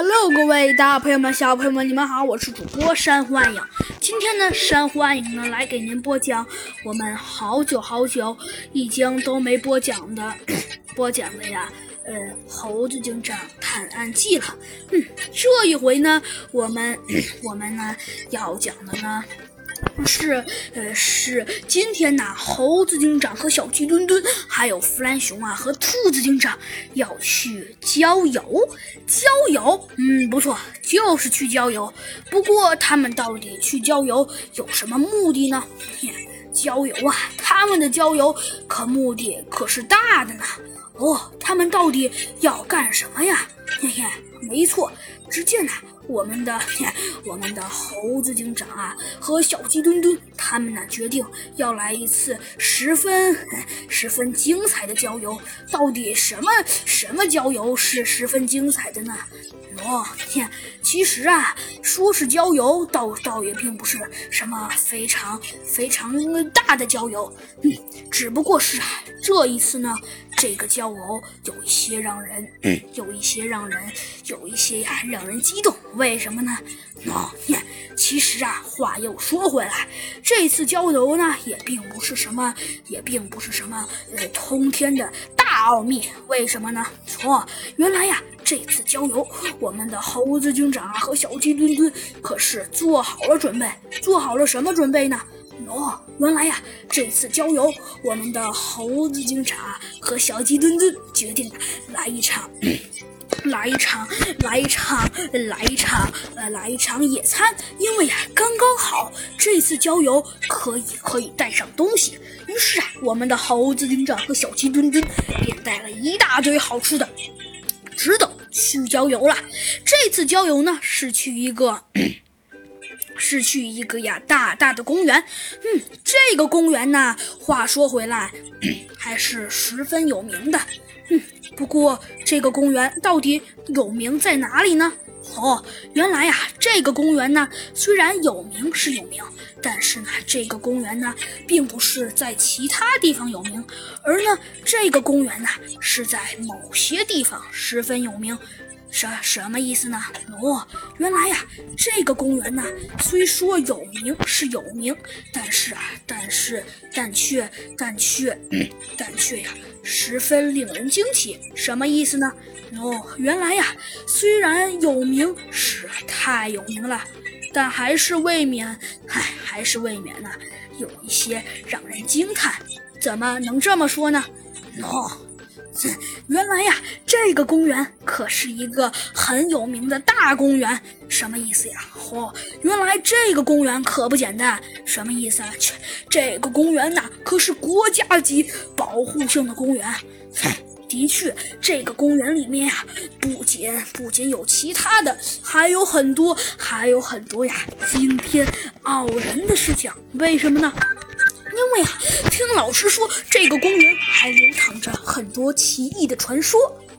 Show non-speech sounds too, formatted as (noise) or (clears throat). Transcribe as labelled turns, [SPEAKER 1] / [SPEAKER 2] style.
[SPEAKER 1] Hello，各位大朋友们、小朋友们，你们好，我是主播山瑚暗影。今天呢，山瑚暗影呢来给您播讲我们好久好久已经都没播讲的 (coughs) 播讲的呀，呃，《猴子警长探案记》了。嗯，这一回呢，我们 (coughs) 我们呢要讲的呢。是，呃，是今天呢，猴子警长和小鸡墩墩，还有弗兰熊啊和兔子警长要去郊游。郊游，嗯，不错，就是去郊游。不过他们到底去郊游有什么目的呢？郊游啊，他们的郊游可目的可是大的呢。哦，他们到底要干什么呀？嘿嘿，没错，只见呢。我们的 (laughs) 我们的猴子警长啊，和小鸡墩墩他们呢，决定要来一次十分 (laughs) 十分精彩的郊游。到底什么什么郊游是十分精彩的呢？哦，天，其实啊，说是郊游，倒倒也并不是什么非常非常大的郊游。嗯，只不过是啊，这一次呢。这个郊游有一些让人，有一些让人，有有一些呀，让人激动。为什么呢？哦，其实啊，话又说回来，这次郊游呢，也并不是什么，也并不是什么呃通天的大奥秘。为什么呢？错，原来呀，这次郊游，我们的猴子警长和小鸡墩墩可是做好了准备，做好了什么准备呢？哦，原来呀，这次郊游，我们的猴子警长和小鸡墩墩决定来一场，来一场，来一场，来一场，呃，来一场野餐。因为呀，刚刚好这次郊游可以可以带上东西。于是啊，我们的猴子警长和小鸡墩墩便带了一大堆好吃的，知道去郊游了。这次郊游呢，是去一个。是去一个呀大大的公园，嗯，这个公园呢，话说回来，(coughs) 还是十分有名的，嗯，不过这个公园到底有名在哪里呢？哦，原来呀，这个公园呢，虽然有名是有名，但是呢，这个公园呢，并不是在其他地方有名，而呢，这个公园呢，是在某些地方十分有名。什什么意思呢？哦，原来呀，这个公园呢，虽说有名是有名，但是啊，但是但却但却 (clears throat) 但却呀，十分令人惊奇。什么意思呢？哦，原来呀，虽然有名是太有名了，但还是未免，唉，还是未免呢，有一些让人惊叹。怎么能这么说呢？哦。(laughs) 原来呀，这个公园可是一个很有名的大公园，什么意思呀？嚯，原来这个公园可不简单，什么意思啊？切，这个公园呐，可是国家级保护性的公园。的确，这个公园里面呀，不仅不仅有其他的，还有很多，还有很多呀，惊天傲人的事情。为什么呢？因为啊，听老师说，这个公园还流淌着很多奇异的传说。